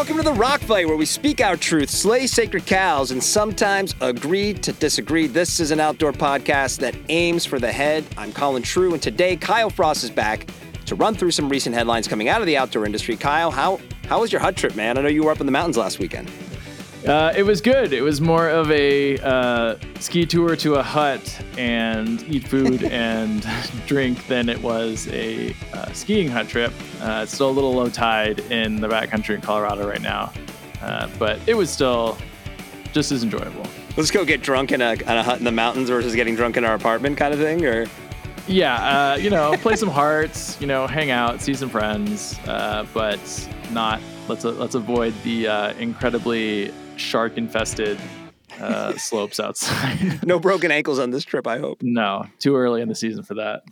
Welcome to the Rock Fight, where we speak our truth, slay sacred cows, and sometimes agree to disagree. This is an outdoor podcast that aims for the head. I'm Colin True, and today Kyle Frost is back to run through some recent headlines coming out of the outdoor industry. Kyle, how how was your hut trip, man? I know you were up in the mountains last weekend. Uh, it was good. It was more of a uh, ski tour to a hut and eat food and drink than it was a uh, skiing hut trip. Uh, it's still a little low tide in the backcountry in Colorado right now, uh, but it was still just as enjoyable. Let's go get drunk in a, in a hut in the mountains versus getting drunk in our apartment, kind of thing, or yeah, uh, you know, play some hearts, you know, hang out, see some friends, but not let's let's avoid the incredibly shark infested uh, slopes outside. no broken ankles on this trip, I hope. No, too early in the season for that.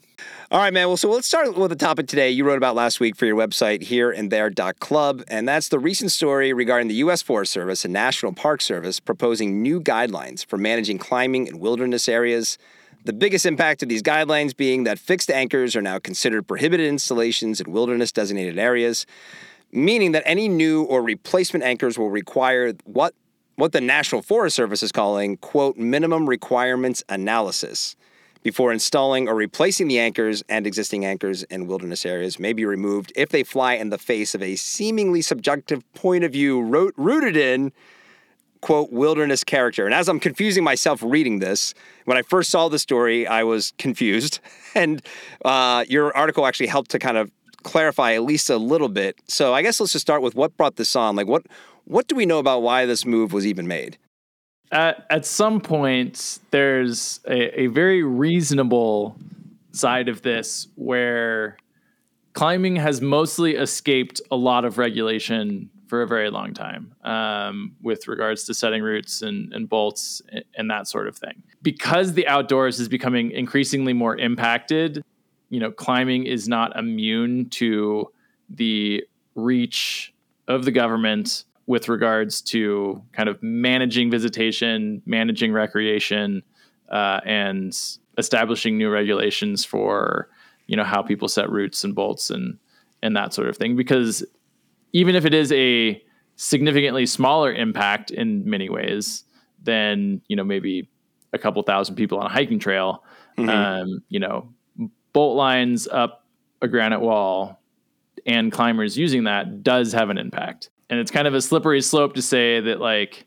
All right, man. Well, so let's start with the topic today you wrote about last week for your website here and there.club. And that's the recent story regarding the U.S. Forest Service and National Park Service proposing new guidelines for managing climbing in wilderness areas. The biggest impact of these guidelines being that fixed anchors are now considered prohibited installations in wilderness designated areas meaning that any new or replacement anchors will require what what the National Forest Service is calling quote minimum requirements analysis before installing or replacing the anchors and existing anchors in wilderness areas may be removed if they fly in the face of a seemingly subjective point of view ro- rooted in quote wilderness character. And as i'm confusing myself reading this when i first saw the story i was confused. And uh, your article actually helped to kind of clarify at least a little bit. So I guess let's just start with what brought this on. Like what what do we know about why this move was even made? At at some point, there's a, a very reasonable side of this where climbing has mostly escaped a lot of regulation for a very long time um, with regards to setting routes and, and bolts and, and that sort of thing. Because the outdoors is becoming increasingly more impacted, you know, climbing is not immune to the reach of the government with regards to kind of managing visitation, managing recreation, uh, and establishing new regulations for you know how people set routes and bolts and and that sort of thing. Because even if it is a significantly smaller impact in many ways than you know maybe a couple thousand people on a hiking trail, mm-hmm. um, you know bolt lines up a granite wall and climbers using that does have an impact. And it's kind of a slippery slope to say that like,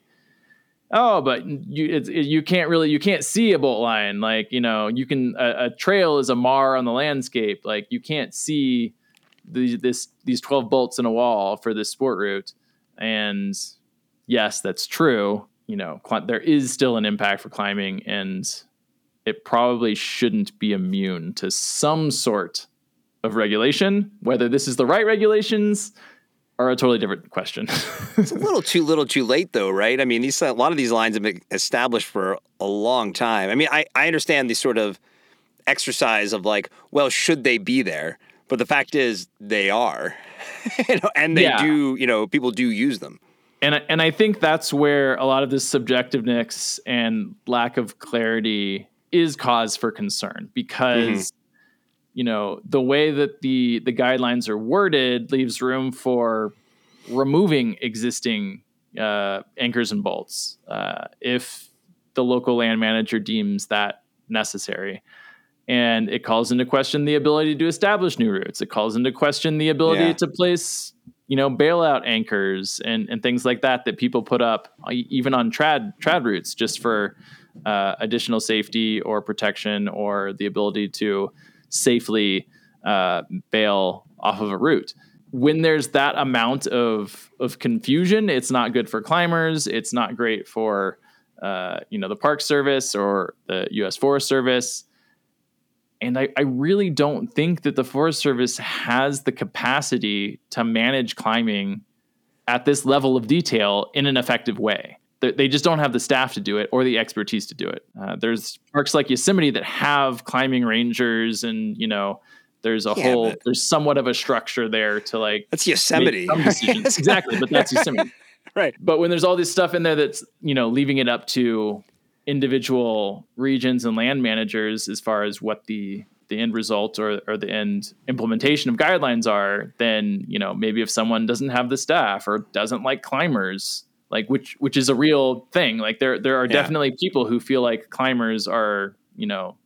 oh, but you it, you can't really you can't see a bolt line. Like you know you can a, a trail is a mar on the landscape. Like you can't see the, this these twelve bolts in a wall for this sport route. And yes, that's true. You know, cl- there is still an impact for climbing, and it probably shouldn't be immune to some sort of regulation. Whether this is the right regulations are a totally different question. it's a little too little too late though, right? I mean, these a lot of these lines have been established for a long time. I mean, I, I understand the sort of exercise of like, well, should they be there? But the fact is they are. you know, and they yeah. do, you know, people do use them. And and I think that's where a lot of this subjectiveness and lack of clarity is cause for concern because mm-hmm. you know the way that the the guidelines are worded leaves room for removing existing uh, anchors and bolts uh, if the local land manager deems that necessary and it calls into question the ability to establish new routes it calls into question the ability yeah. to place you know bailout anchors and, and things like that that people put up even on trad trad routes just for uh, additional safety or protection or the ability to safely uh, bail off of a route. When there's that amount of of confusion, it's not good for climbers. It's not great for uh, you know the Park Service or the U.S. Forest Service. And I, I really don't think that the Forest Service has the capacity to manage climbing at this level of detail in an effective way they just don't have the staff to do it or the expertise to do it. Uh, there's parks like Yosemite that have climbing rangers, and you know, there's a yeah, whole, there's somewhat of a structure there to like. That's Yosemite, exactly, but that's Yosemite, right? But when there's all this stuff in there that's you know leaving it up to individual regions and land managers as far as what the the end result or, or the end implementation of guidelines are, then you know maybe if someone doesn't have the staff or doesn't like climbers, like which which is a real thing. Like there there are yeah. definitely people who feel like climbers are you know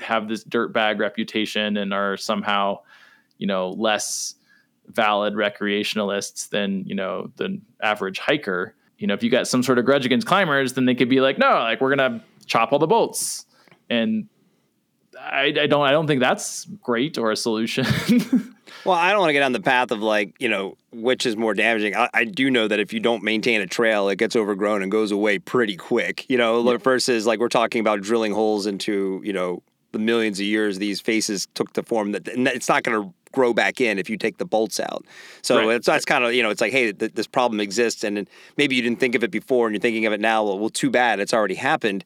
have this dirt bag reputation and are somehow you know less valid recreationalists than you know the average hiker you know if you got some sort of grudge against climbers then they could be like no like we're gonna chop all the bolts and I, I don't I don't think that's great or a solution. well, I don't want to get on the path of like you know which is more damaging. I, I, do know that if you don't maintain a trail, it gets overgrown and goes away pretty quick. You know, yeah. versus like we're talking about drilling holes into you know the millions of years these faces took to form. That it's not going to grow back in if you take the bolts out. So right. it's that's kind of you know it's like hey th- this problem exists and maybe you didn't think of it before and you're thinking of it now. Well, well too bad it's already happened.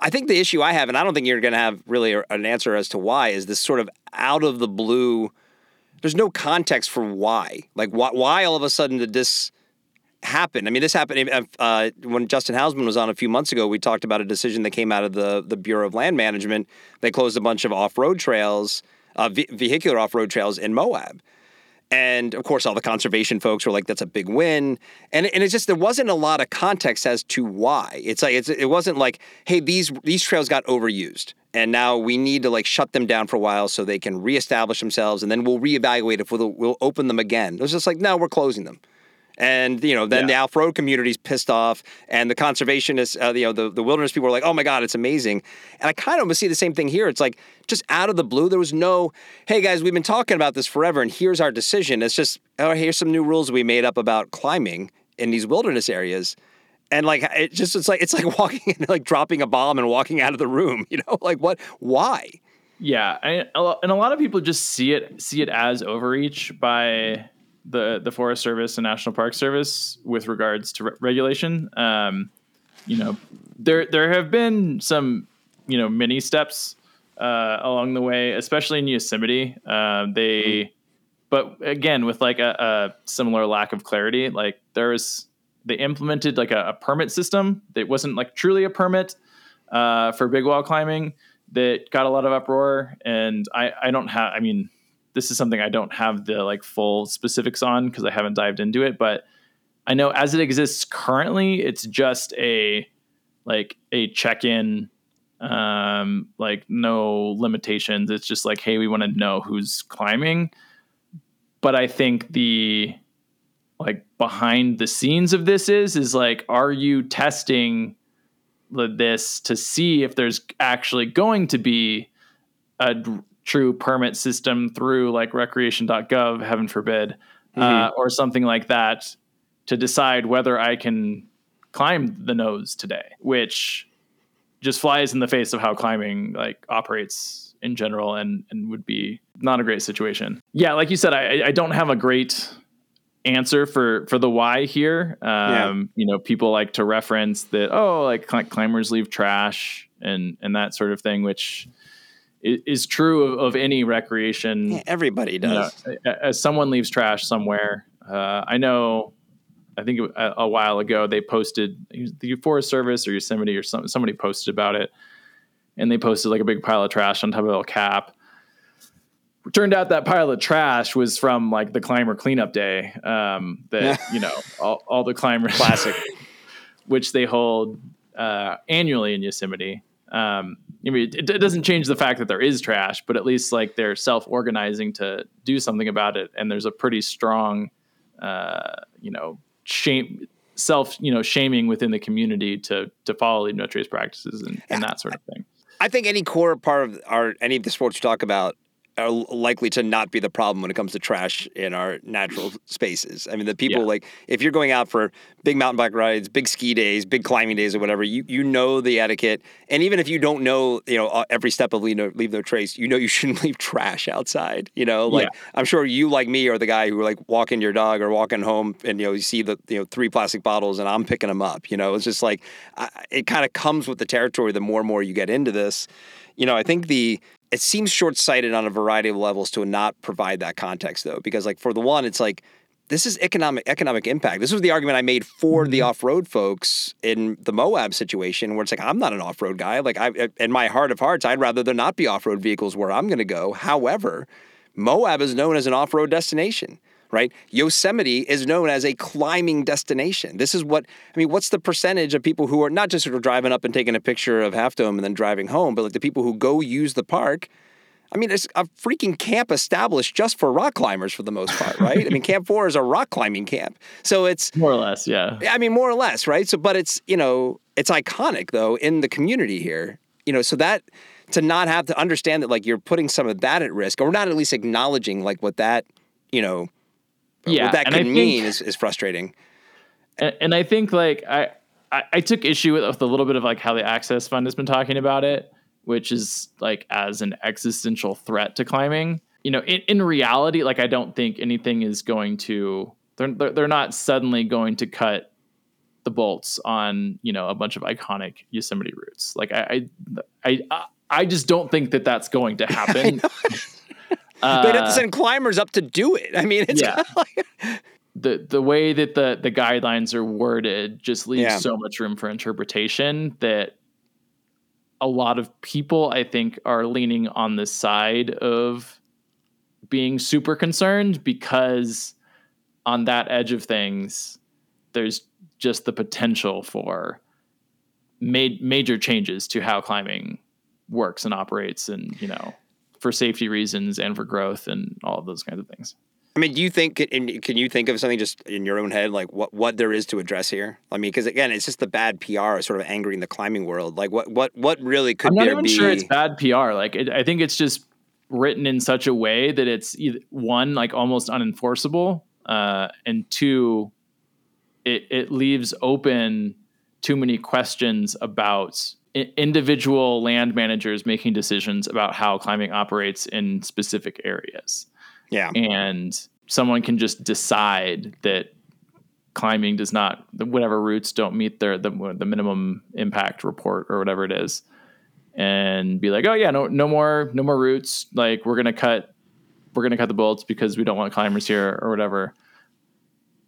I think the issue I have, and I don't think you're going to have really an answer as to why, is this sort of out of the blue. There's no context for why. Like why, why all of a sudden did this happen? I mean, this happened uh, when Justin Housman was on a few months ago. We talked about a decision that came out of the the Bureau of Land Management. They closed a bunch of off road trails, uh, vehicular off road trails in Moab. And of course, all the conservation folks were like, "That's a big win," and and it's just there wasn't a lot of context as to why. It's like it's, it wasn't like, "Hey, these these trails got overused, and now we need to like shut them down for a while so they can reestablish themselves, and then we'll reevaluate if we'll we'll open them again." It was just like, "No, we're closing them." and you know then yeah. the off-road community's pissed off and the conservationists uh, you know the, the wilderness people are like oh my god it's amazing and i kind of see the same thing here it's like just out of the blue there was no hey guys we've been talking about this forever and here's our decision it's just oh here's some new rules we made up about climbing in these wilderness areas and like it just it's like it's like walking in like dropping a bomb and walking out of the room you know like what why yeah and a lot of people just see it see it as overreach by the the Forest Service and National Park Service with regards to re- regulation. Um, you know, there there have been some you know mini steps uh, along the way, especially in Yosemite. Uh, they, but again, with like a, a, similar lack of clarity, like there was they implemented like a, a permit system that wasn't like truly a permit uh, for big wall climbing that got a lot of uproar. And I I don't have I mean this is something I don't have the like full specifics on because I haven't dived into it, but I know as it exists currently, it's just a like a check-in um like no limitations. It's just like hey, we want to know who's climbing. But I think the like behind the scenes of this is is like are you testing this to see if there's actually going to be a true permit system through like recreation.gov, heaven forbid, uh, mm-hmm. uh, or something like that to decide whether I can climb the nose today, which just flies in the face of how climbing like operates in general and, and would be not a great situation. Yeah, like you said, I, I don't have a great answer for for the why here. Um, yeah. You know, people like to reference that oh, like climbers leave trash and and that sort of thing, which is true of, of any recreation. Yeah, everybody does. You know, as someone leaves trash somewhere, uh, I know. I think a, a, while ago they posted the Forest Service or Yosemite or some, somebody posted about it, and they posted like a big pile of trash on top of a cap. Turned out that pile of trash was from like the climber cleanup day. Um, that you know all, all the climbers classic, which they hold uh, annually in Yosemite. Um, I mean, it, it, doesn't change the fact that there is trash, but at least like they're self-organizing to do something about it, and there's a pretty strong, uh, you know, shame, self, you know, shaming within the community to to follow leave no trace practices and, and that sort of thing. I think any core part of our any of the sports you talk about are likely to not be the problem when it comes to trash in our natural spaces. I mean, the people yeah. like if you're going out for big mountain bike rides, big ski days, big climbing days, or whatever, you you know the etiquette. And even if you don't know, you know, uh, every step of leave no, leave no trace, you know you shouldn't leave trash outside. You know, like yeah. I'm sure you like me are the guy who like walking your dog or walking home and you know you see the you know three plastic bottles and I'm picking them up. You know, it's just like I, it kind of comes with the territory. The more and more you get into this, you know, I think the it seems short sighted on a variety of levels to not provide that context though, because like for the one, it's like this is economic economic impact. This was the argument I made for the Mm-hmm. off-road folks in the Moab situation, where it's like I'm not an off-road guy. Like I, in my heart of hearts, I'd rather there not be off-road vehicles where I'm going to go. However, Moab is known as an off-road destination, right? Yosemite is known as a climbing destination. This is what I mean. What's the percentage of people who are not just sort of driving up and taking a picture of Half Dome and then driving home, but like the people who go use the park? I mean, it's a freaking camp established just for rock climbers for the most part, right? I mean, Camp Four is a rock climbing camp, so it's More or less, yeah. I mean, more or less, right? So, but it's you know, it's iconic though in the community here, you know, so that to not have to understand that like you're putting some of that at risk, or not at least acknowledging like what that, you know, Yeah, what that could think- mean is, is frustrating. And, and I think like I, I I took issue with, with a little bit of like how the Access Fund has been talking about it, which is like as an existential threat to climbing. You know, in, in reality, like I don't think anything is going to they're they're they're not suddenly going to cut the bolts on you know a bunch of iconic Yosemite routes. Like I I I, I just don't think that that's going to happen. Uh, They'd have to send climbers up to do it. I mean, it's yeah. like, the the way that the the guidelines are worded just leaves Yeah. so much room for interpretation that a lot of people I think are leaning on the side of being super concerned because on that edge of things there's just the potential for ma- major changes to how climbing works and operates and you know for safety reasons and for growth and all of those kinds of things I mean, do you think? Can you think of something just in your own head, like what what there is to address here? I mean, because again, it's just the bad PR sort of angering the climbing world. Like, what what what really could be? I'm not even be? sure it's bad PR. Like, it, I think it's just written in such a way that it's either, one like almost unenforceable, uh, and two, it it leaves open too many questions about individual land managers making decisions about how climbing operates in specific areas. Yeah, and someone can just decide that climbing does not whatever routes don't meet their the, the minimum impact report or whatever it is and be like oh yeah no no more no more routes. Like we're gonna cut we're gonna cut the bolts because we don't want climbers here or whatever.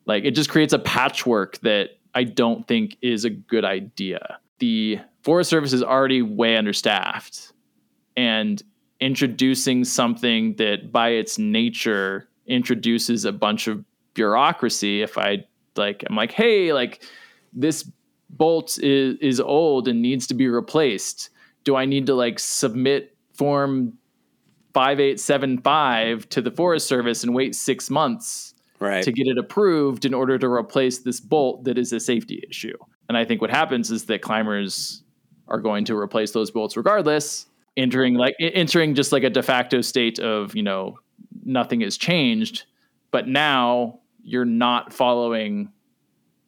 Like it just creates a patchwork that i don't think is a good idea. The forest service is already way understaffed and introducing something that by its nature introduces a bunch of bureaucracy if i like i'm like hey like this bolt is is old and needs to be replaced do i need to like submit form 5875 to the forest service and wait 6 months right. to get it approved in order to replace this bolt that is a safety issue. And I think what happens is that climbers are going to replace those bolts regardless, entering like entering just like a de facto state of, you know, nothing has changed, but now you're not following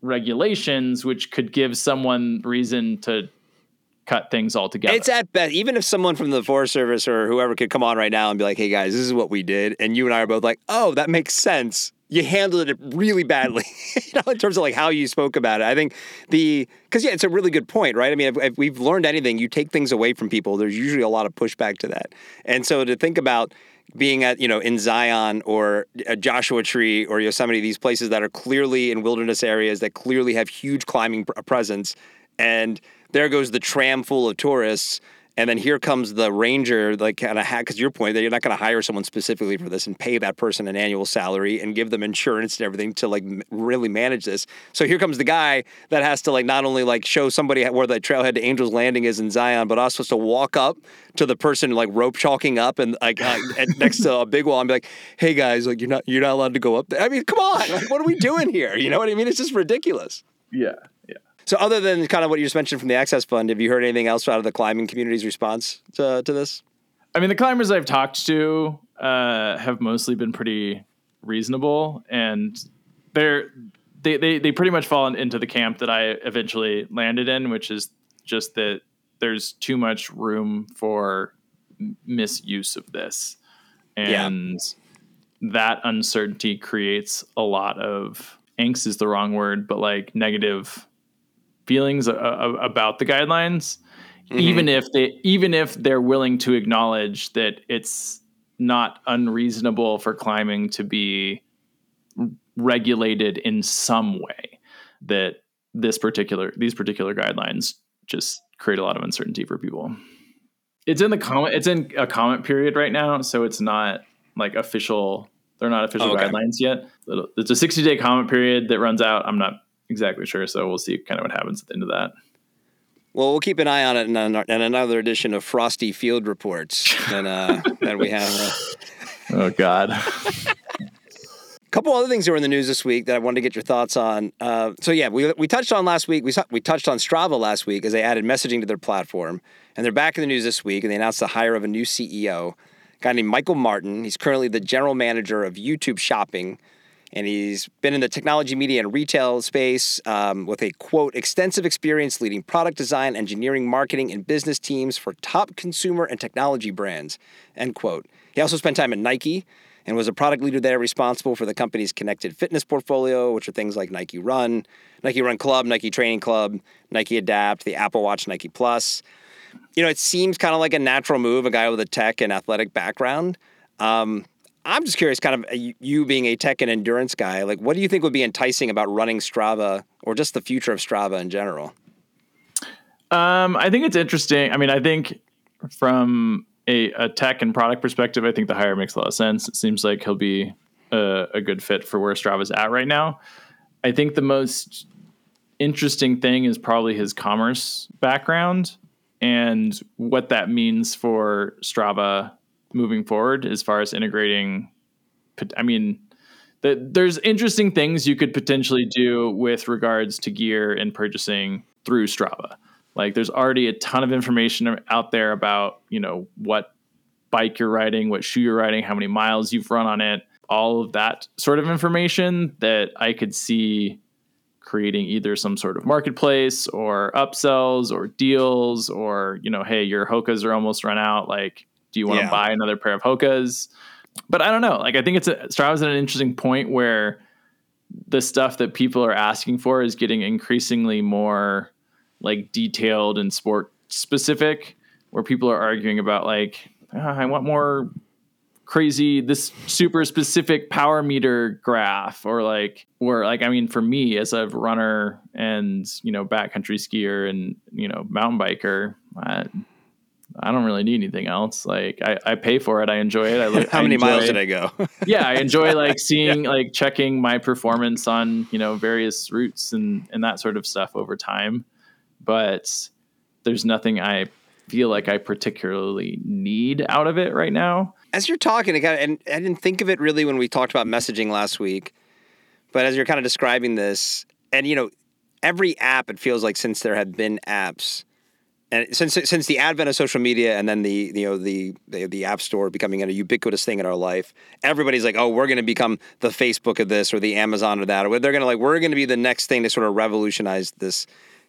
regulations which could give someone reason to cut things altogether. It's at best, even if someone from the Forest Service or whoever could come on right now and be like, "Hey guys, this is what we did," and you and I are both like, "Oh, that makes sense." You handled it really badly, you know, in terms of like how you spoke about it. I think the because yeah, it's a really good point, right? I mean, if, if we've learned anything, you take things away from people. There's usually a lot of pushback to that, and so to think about being at you know in Zion or a Joshua Tree or Yosemite, these places that are clearly in wilderness areas that clearly have huge climbing pr- presence, and there goes the tram full of tourists. And then here comes the ranger, like kind of hack, because your point that you're not going to hire someone specifically for this and pay that person an annual salary and give them insurance and everything to like really manage this. So here comes the guy that has to like not only like show somebody where the trailhead to Angels Landing is in Zion, but also to walk up to the person like rope chalking up and like uh, next to a big wall and be like, "Hey guys, like you're not you're not allowed to go up there." I mean, come on, like, what are we doing here? You know what I mean? It's just ridiculous. yeah. So, other than kind of what you just mentioned from the Access Fund, have you heard anything else out of the climbing community's response to, to this? I mean, the climbers I've talked to uh, have mostly been pretty reasonable, and they're they, they they pretty much fall into the camp that I eventually landed in, which is just that there's too much room for misuse of this, Yeah. and that uncertainty creates a lot of angst is the wrong word, but like negative feelings uh, uh, a- a- about the guidelines mm-hmm. even if they even if they're willing to acknowledge that it's not unreasonable for climbing to be regulated in some way that this particular these particular guidelines just create a lot of uncertainty for people. It's in the comment it's in a comment period right now, so it's not like official they're not official oh, okay. guidelines yet. It's a 60 day comment period that runs out. I'm not exactly sure, so we'll see kind of what happens at the end of that. Well, we'll keep an eye on it in, another edition of Frosty Field Reports that, uh, that we have. Uh, oh, God. A couple other things that were in the news this week that I wanted to get your thoughts on. Uh, so yeah, we, we touched on last week. We saw, we touched on Strava last week as they added messaging to their platform, and they're back in the news this week. And they announced the hire of a new CEO, a guy named Michael Martin. He's currently the general manager of YouTube Shopping, and he's been in the technology, media, and retail space um, with a quote extensive experience leading product design, engineering, marketing, and business teams for top consumer and technology brands. End quote. He also spent time at Nike and was a product leader there responsible for the company's connected fitness portfolio, which are things like Nike Run, Nike Run Club, Nike Training Club, Nike Adapt, the Apple Watch Nike Plus. You know, it seems kind of like a natural move, a guy with a tech and athletic background. Um, I'm just curious, kind of uh, you being a tech and endurance guy, like what do you think would be enticing about running Strava or just the future of Strava in general? Um, I think it's interesting. I mean, I think from a, a, tech and product perspective, I think the hire makes a lot of sense. It seems like he'll be a, a good fit for where Strava's at right now. I think the most interesting thing is probably his commerce background and what that means for Strava moving forward as far as integrating. I mean, the, there's interesting things you could potentially do with regards to gear and purchasing through Strava. Like there's already a ton of information out there about, you know, what bike you're riding, what shoe you're riding, how many miles you've run on it, all of that sort of information that I could see creating either some sort of marketplace or upsells or deals or, you know, hey, your Hokas are almost run out. Like do you want to yeah. buy another pair of Hokas? But I don't know. Like I think it's a Strava's at an interesting point where the stuff that people are asking for is getting increasingly more like detailed and sport specific where people are arguing about like oh, I want more crazy this super specific power meter graph or like or like I mean for me as a runner and you know backcountry skier and you know mountain biker I, I don't really need anything else. Like I, I pay for it. I enjoy it. I look, How I many miles did I go? yeah, I enjoy like seeing yeah. like checking my performance on you know various routes and and that sort of stuff over time. But there's nothing I feel like I particularly need out of it right now. As you're talking, and I didn't think of it really when we talked about messaging last week, but as you're kind of describing this, and you know, every app it feels like since there have been apps and since since the advent of social media and then the you know the the, the app store becoming a ubiquitous thing in our life, everybody's like, oh, we're going to become the Facebook of this or the Amazon of that, or they're going to like we're going to be the next thing to sort of revolutionize this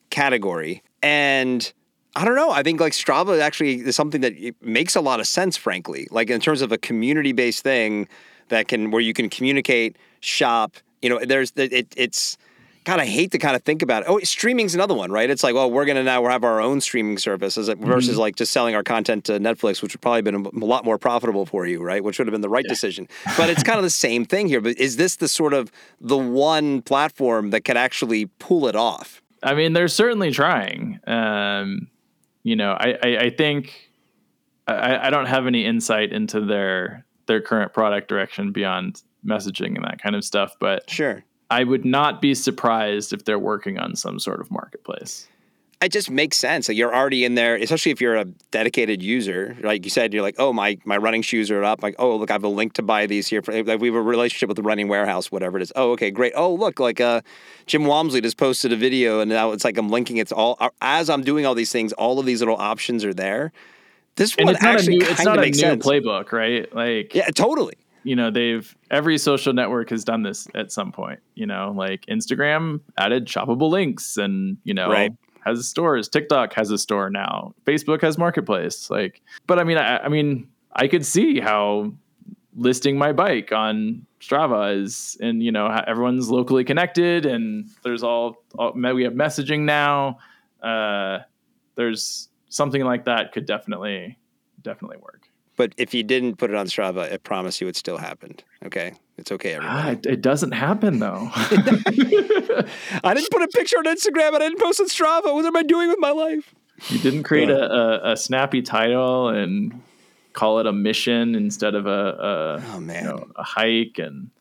category. And I don't know. I think like Strava actually is something that makes a lot of sense, frankly. Like in terms of a community based thing that can where you can communicate, shop. You know, there's it, it's God, I hate to kind of think about it. Oh, streaming's another one, right? It's like, well, we're going to now have our own streaming service as mm-hmm. versus like just selling our content to Netflix, which would probably been a, lot more profitable for you, right? Which would have been the right yeah. decision. But it's kind of the same thing here. But is this the sort of the one platform that could actually pull it off? I mean, they're certainly trying. Um, you know, I, I, I think I, I don't have any insight into their their current product direction beyond messaging and that kind of stuff, but sure I would not be surprised if they're working on some sort of marketplace. It just makes sense. Like you're already in there, especially if you're a dedicated user. Like you said, you're like, oh my my running shoes are up. Like oh look, I have a link to buy these here. For, like we have a relationship with the Running Warehouse, whatever it is. Oh okay, great. Oh look, like uh, Jim Walmsley just posted a video, and now it's like I'm linking it to all as I'm doing all these things. All of these little options are there. This and one actually new, kind of makes sense. Playbook, right? Like yeah, totally you know they've every social network has done this at some point you know like instagram added shoppable links and you know right. has stores tiktok has a store now facebook has marketplace like but i mean I, I mean i could see how listing my bike on strava is and you know everyone's locally connected and there's all, all we have messaging now uh there's something like that could definitely definitely work but if you didn't put it on Strava, I promise you it still happened. Okay, it's okay, everybody. Ah, it, it doesn't happen though. I didn't put a picture on Instagram. And I didn't post on Strava. What am I doing with my life? you didn't create a, a, a snappy title and call it a mission instead of a, a Oh man, you know, a hike and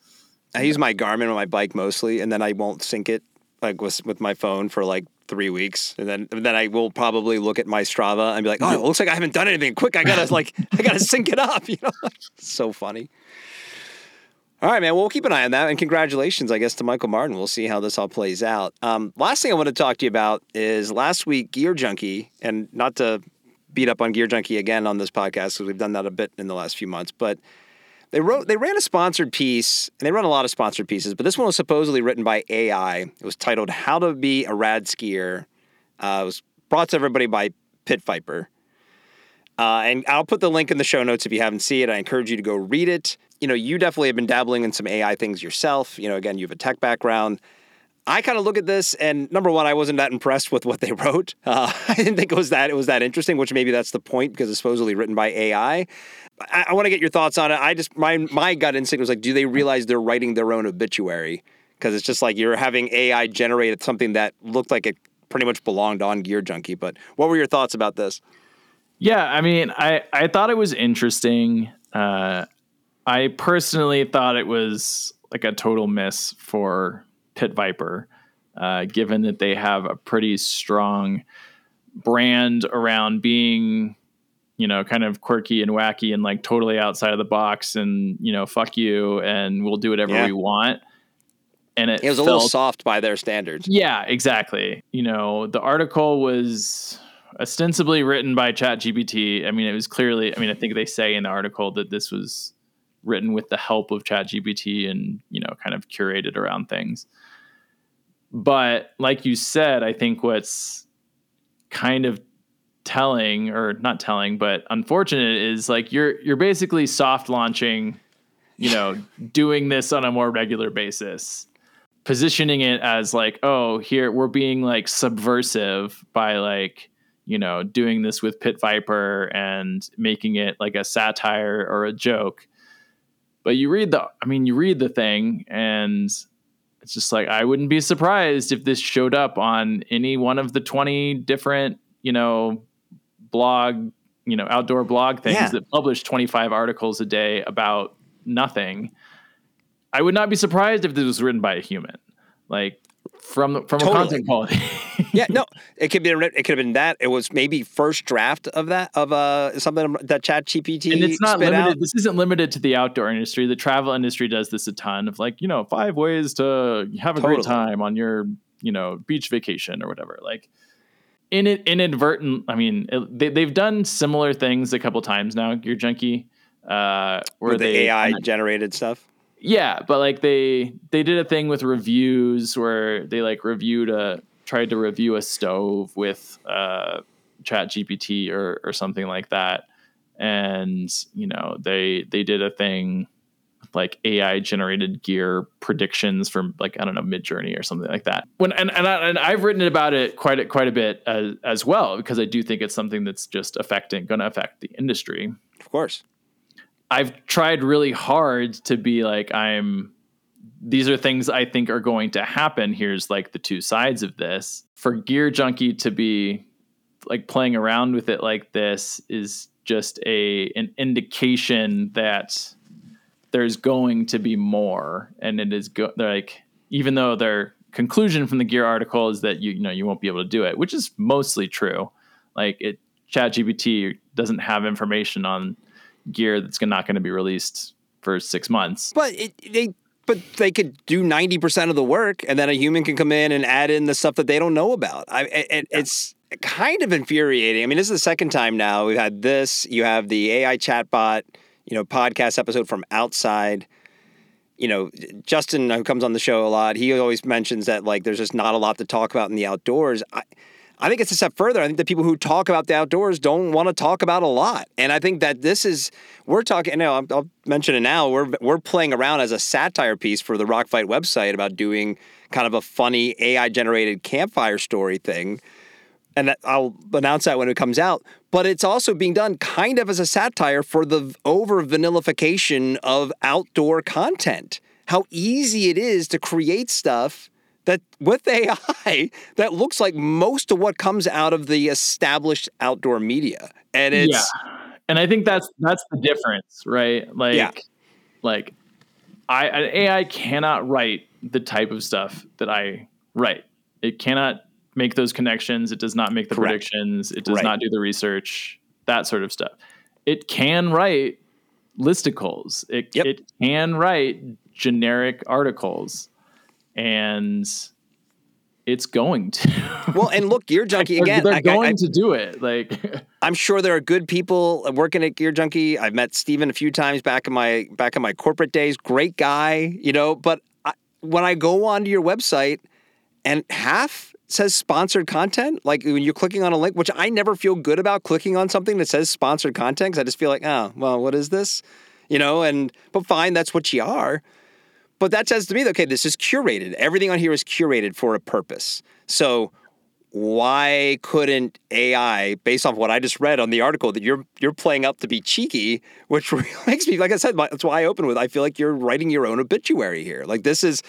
I use my Garmin on my bike mostly, and then I won't sync it like with with my phone for like three weeks, and then and then I will probably look at my Strava and be like, oh, it looks like I haven't done anything. Quick, I gotta like I gotta sync it up. You know, so funny. All right, man. Well, we'll keep an eye on that, and congratulations, I guess, to Michael Martin. We'll see how this all plays out. Um, last thing I want to talk to you about is last week, GearJunkie, and not to beat up on GearJunkie again on this podcast because we've done that a bit in the last few months, but they wrote they ran a sponsored piece and they run a lot of sponsored pieces but this one was supposedly written by ai it was titled how to be a rad skier. Uh, it was brought to everybody by pit viper. Uh, and i'll put the link in the show notes if you haven't seen it. I encourage you to go read it. You know you definitely have been dabbling in some ai things yourself. You know again you have a tech background I kind of look at this, and number one, I wasn't that impressed with what they wrote. Uh, I didn't think it was that it was that interesting, which maybe that's the point because it's supposedly written by AI. I, I want to get your thoughts on it. I just my my gut instinct was like, do they realize they're writing their own obituary? Because it's just like you're having AI generate something that looked like it pretty much belonged on GearJunkie. But what were your thoughts about this? Yeah, I mean, I I thought it was interesting. Uh, I personally thought it was like a total miss for Pit Viper, uh, given that they have a pretty strong brand around being, you know, kind of quirky and wacky and like totally outside of the box and you know, fuck you and we'll do whatever Yeah. we want. And it, It was a little soft by their standards. yeah, exactly. You know, the article was ostensibly written by ChatGPT. I mean, it was clearly, I mean, I think they say in the article that this was written with the help of ChatGPT and, you know, kind of curated around things. But like you said, I think what's kind of telling or not telling, but unfortunate is like you're you're basically soft launching, you know, doing this on a more regular basis positioning it as like, oh, here we're being like subversive by like, you know, doing this with Pit Viper and making it like a satire or a joke. But you read the, I mean, you read the thing and it's just like, I wouldn't be surprised if this showed up on any one of the 20 different, you know, blog, you know, outdoor blog things Yeah. that publish 25 articles a day about nothing. I would not be surprised if this was written by a human, like from from Totally. a content quality. yeah, no, it could be. It could have been that. It was maybe first draft of that of uh something that Chat GPT and it's not limited. out. This isn't limited to the outdoor industry. The travel industry does this a ton of like you know five ways to have a great time on your you know beach vacation or whatever. Like in it inadvertent. I mean, it, they they've done similar things a couple times now. GearJunkie, uh, where with the they AI generated stuff. Yeah, but like they they did a thing with reviews where they like reviewed a tried to review a stove with uh ChatGPT or or something like that. And you know, they they did a thing like AI generated gear predictions from like I don't know Midjourney or something like that. When and and, I, and I've written about it quite a, quite a bit as as well because I do think it's something that's just affecting going to affect the industry. Of course. I've tried really hard to be like I'm these are things I think are going to happen. Here's like the two sides of this. For GearJunkie to be like playing around with it like this is just a an indication that there's going to be more and it is go- like even though their conclusion from the gear article is that you you know you won't be able to do it which is mostly true like it ChatGPT doesn't have information on gear that's not going to be released for six months. But it, they but they could do ninety percent of the work, and then a human can come in and add in the stuff that they don't know about. I, it, it's kind of infuriating. I mean, this is the second time now we've had this. You have the AI chatbot, you know, podcast episode from outside. You know, Justin, who comes on the show a lot, he always mentions that like there's just not a lot to talk about in the outdoors. I, I think it's a step further. I think the people who talk about the outdoors don't want to talk about a lot, and I think that this is we're talking. You know, I'll, I'll mention it now. We're we're playing around as a satire piece for the Rock Fight website about doing kind of a funny AI generated campfire story thing, and I'll announce that when it comes out. but it's also being done kind of as a satire for the over vanillification of outdoor content. How easy it is to create stuff that with AI that looks like most of what comes out of the established outdoor media. And it's yeah. And I think that's that's the difference, right? Like yeah. like I AI cannot write the type of stuff that I write. It cannot make those connections. It does not make the Correct. predictions. It does right. not do the research. That sort of stuff. It can write listicles. It yep. it can write generic articles, and it's going to. well, and look, GearJunkie again. They're, going I, I, to do it. Like I'm sure there are good people working at Gear Junkie. I've met Steven a few times back in my back in my corporate days. Great guy, you know. But I, when I go onto your website, and half says sponsored content, like when you're clicking on a link, which I never feel good about clicking on something that says sponsored content, because I just feel like, oh, well, what is this? You know. And but fine, that's what you are. But that says to me, okay, this is curated. Everything on here is curated for a purpose. So why couldn't AI, based off what I just read on the article, that you're you're playing up to be cheeky, which makes me, like I said, that's why I opened with. I feel like you're writing your own obituary here. Like this is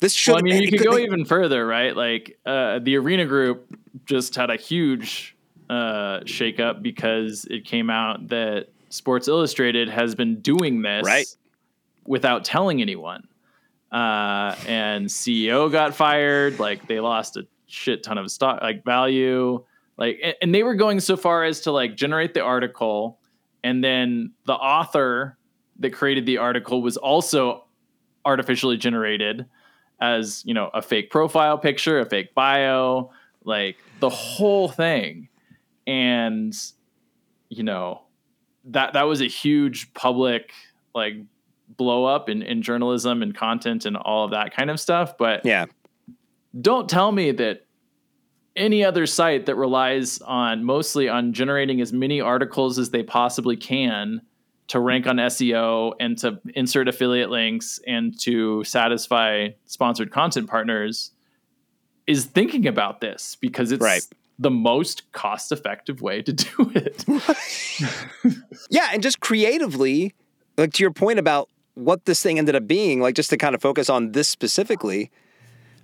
this should. Well, I mean, you could go even further, right? Like uh, the Arena Group just had a huge uh, shakeup because it came out that Sports Illustrated has been doing this right. without telling anyone. Uh, and CEO got fired. Like they lost a shit ton of stock like value. Like and they were going so far as to like generate the article. And then the author that created the article was also artificially generated as you know a fake profile picture a fake bio like the whole thing. And you know that that was a huge public like blow up in, in journalism and content and all of that kind of stuff but yeah don't tell me that any other site that relies on mostly on generating as many articles as they possibly can to rank on SEO and to insert affiliate links and to satisfy sponsored content partners is thinking about this because it's right. the most cost effective way to do it. yeah, and just creatively, like to your point about what this thing ended up being, like just to kind of focus on this specifically,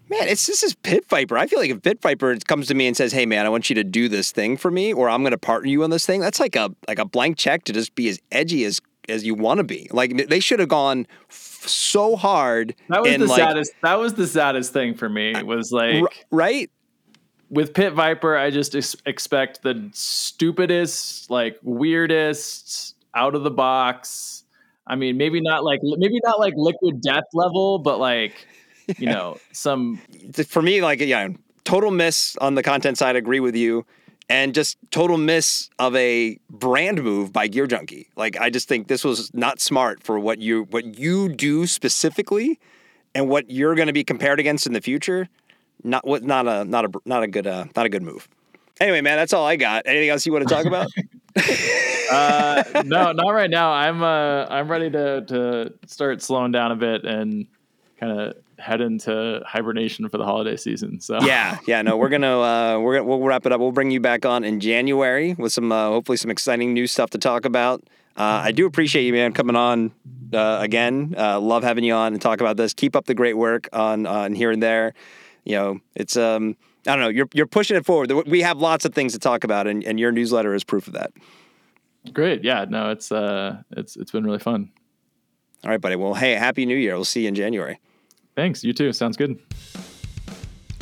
man, it's this is Pit Viper. I feel like if Pit Viper comes to me and says, "Hey, man, I want you to do this thing for me, or I'm going to partner you on this thing," that's like a like a blank check to just be as edgy as as you want to be. Like they should have gone f- so hard. That was the like, saddest. That was the saddest thing for me. Was like r- right with Pit Viper. I just ex- expect the stupidest, like weirdest, out of the box. I mean, maybe not like maybe not like liquid death level, but like you know, some for me, like yeah, total miss on the content side. Agree with you, and just total miss of a brand move by GearJunkie. Like I just think this was not smart for what you what you do specifically, and what you're going to be compared against in the future. Not what not a not a not a good uh, not a good move. Anyway, man, that's all I got. Anything else you want to talk about? uh, no, not right now. I'm uh, I'm ready to to start slowing down a bit and kind of head into hibernation for the holiday season. So yeah, yeah, no, we're gonna uh, we're gonna we'll wrap it up. We'll bring you back on in January with some uh, hopefully some exciting new stuff to talk about. Uh, I do appreciate you, man, coming on uh, again. Uh, love having you on and talk about this. Keep up the great work on on here and there. You know, it's um, I don't know, you're you're pushing it forward. We have lots of things to talk about, and, and your newsletter is proof of that. Great, yeah, no, it's uh, it's it's been really fun. All right, buddy. Well, hey, happy New Year. We'll see you in January. Thanks. You too. Sounds good.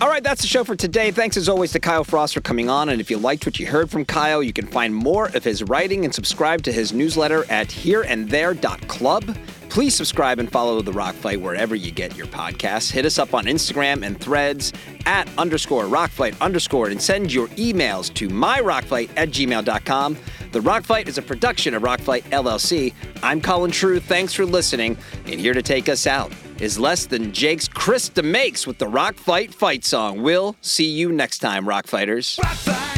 All right, that's the show for today. Thanks as always to Kyle Frost for coming on. And if you liked what you heard from Kyle, you can find more of his writing and subscribe to his newsletter at hereandthere.club. Please subscribe and follow The Rock Fight wherever you get your podcasts. Hit us up on Instagram and threads at underscore rockfight underscore and send your emails to myrockfight at gmail.com. The Rock Fight is a production of Rockfight LLC. I'm Colin True. Thanks for listening. And here to take us out is less than Jake's Chris DeMakes with the Rock Fight fight song. We'll see you next time, Rock Fighters. Rock fight.